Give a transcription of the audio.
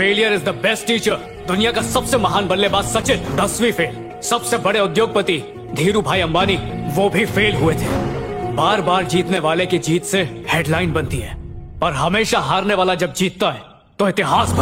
Failure is the best teacher दुनिया का सबसे महान बल्लेबाज सचिन, दसवीं फेल सबसे बड़े उद्योगपति धीरू भाई अंबानी, वो भी फेल हुए थे। बार बार जीतने वाले की जीत से हेडलाइन बनती है। और हमेशा हारने वाला जब जीतता है तो इतिहास बनता